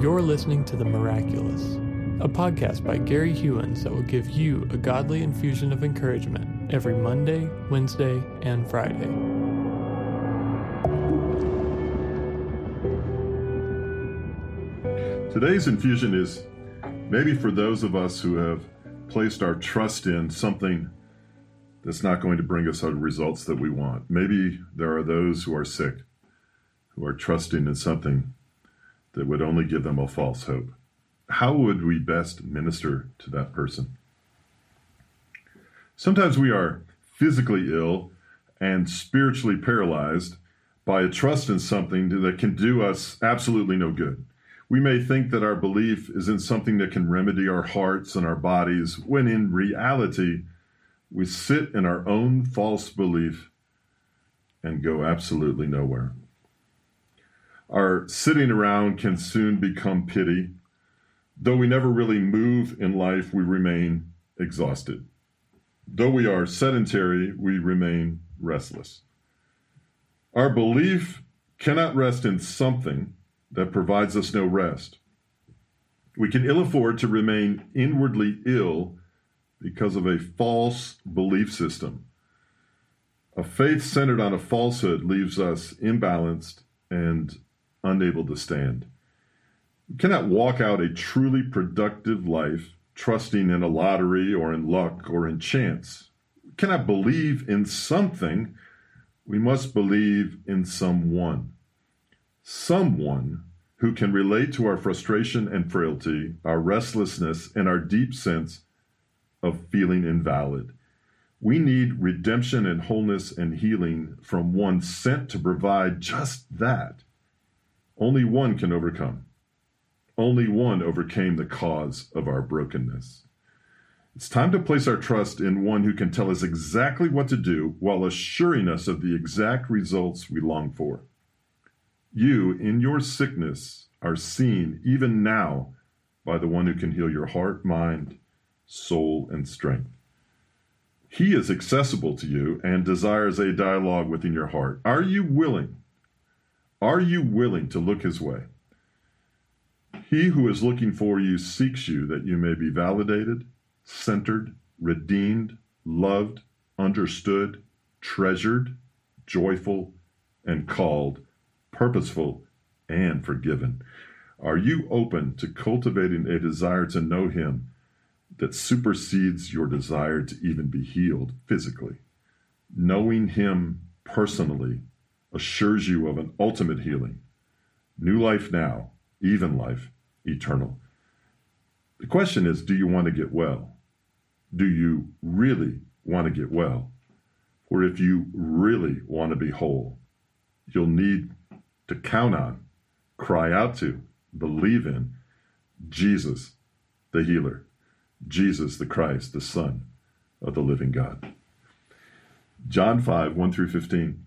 You're listening to The Miraculous, a podcast by Gary Hewins that will give you a godly infusion of encouragement every Monday, Wednesday, and Friday. Today's infusion is maybe for those of us who have placed our trust in something that's not going to bring us the results that we want. Maybe there are those who are sick, who are trusting in something that would only give them a false hope. How would we best minister to that person? Sometimes we are physically ill and spiritually paralyzed by a trust in something that can do us absolutely no good. We may think that our belief is in something that can remedy our hearts and our bodies, when in reality, we sit in our own false belief and go absolutely nowhere. Our sitting around can soon become pity. Though we never really move in life, we remain exhausted. Though we are sedentary, we remain restless. Our belief cannot rest in something that provides us no rest. We can ill afford to remain inwardly ill because of a false belief system. A faith centered on a falsehood leaves us imbalanced and unable to stand. We cannot walk out a truly productive life trusting in a lottery or in luck or in chance. We cannot believe in something. We must believe in someone. Someone who can relate to our frustration and frailty, our restlessness, and our deep sense of feeling invalid. We need redemption and wholeness and healing from one sent to provide just that. Only one can overcome. Only one overcame the cause of our brokenness. It's time to place our trust in one who can tell us exactly what to do while assuring us of the exact results we long for. You, in your sickness, are seen even now by the one who can heal your heart, mind, soul, and strength. He is accessible to you and desires a dialogue within your heart. Are you willing? Are you willing to look his way? He who is looking for you seeks you that you may be validated, centered, redeemed, loved, understood, treasured, joyful, and called, purposeful, and forgiven. Are you open to cultivating a desire to know him that supersedes your desire to even be healed physically. Knowing Him personally assures you of an ultimate healing, new life now, even life, eternal. The question is do you want to get well? Do you really want to get well? Or if you really want to be whole, you'll need to count on, cry out to, believe in Jesus, the healer. Jesus the Christ, the Son of the living God. John 5, 1 through 15.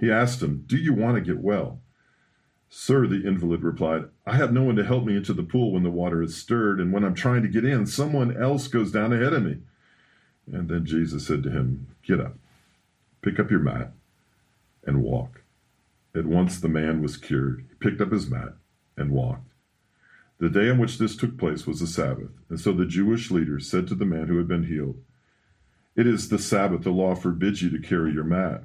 he asked him, Do you want to get well? Sir, the invalid replied, I have no one to help me into the pool when the water is stirred, and when I'm trying to get in, someone else goes down ahead of me. And then Jesus said to him, Get up, pick up your mat, and walk. At once the man was cured. He picked up his mat and walked. The day on which this took place was the Sabbath, and so the Jewish leaders said to the man who had been healed, It is the Sabbath, the law forbids you to carry your mat.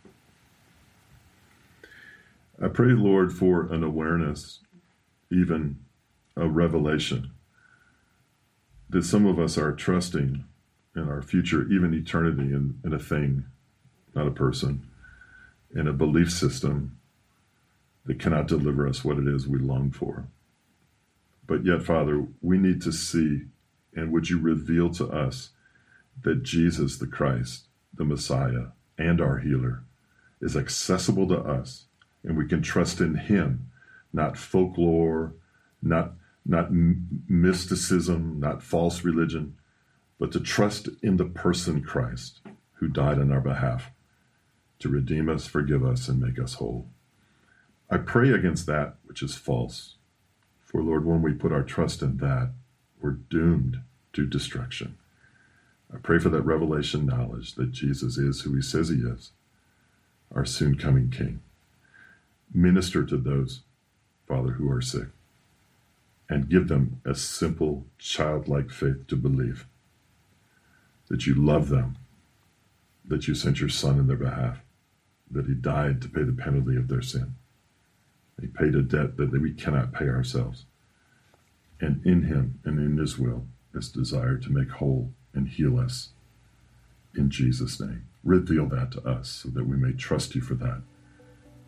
I pray, Lord, for an awareness, even a revelation that some of us are trusting in our future, even eternity, in, in a thing, not a person, in a belief system that cannot deliver us what it is we long for. But yet, Father, we need to see, and would you reveal to us that Jesus, the Christ, the Messiah, and our healer, is accessible to us, and we can trust in Him, not folklore, not, not mysticism, not false religion, but to trust in the person Christ who died on our behalf to redeem us, forgive us, and make us whole. I pray against that which is false. For, Lord, when we put our trust in that, we're doomed to destruction. I pray for that revelation knowledge that Jesus is who he says he is, our soon coming King. Minister to those, Father, who are sick, and give them a simple, childlike faith to believe that you love them, that you sent your Son in their behalf, that he died to pay the penalty of their sin. He paid a debt that we cannot pay ourselves. And in him and in his will is desire to make whole and heal us. In Jesus' name. Reveal that to us so that we may trust you for that.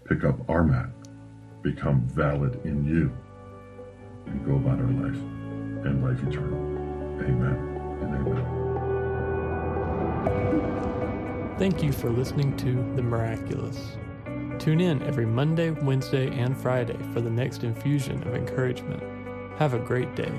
Pick up our mat, become valid in you, and go about our life and life eternal. Amen and amen. Thank you for listening to The Miraculous. Tune in every Monday, Wednesday, and Friday for the next infusion of encouragement. Have a great day.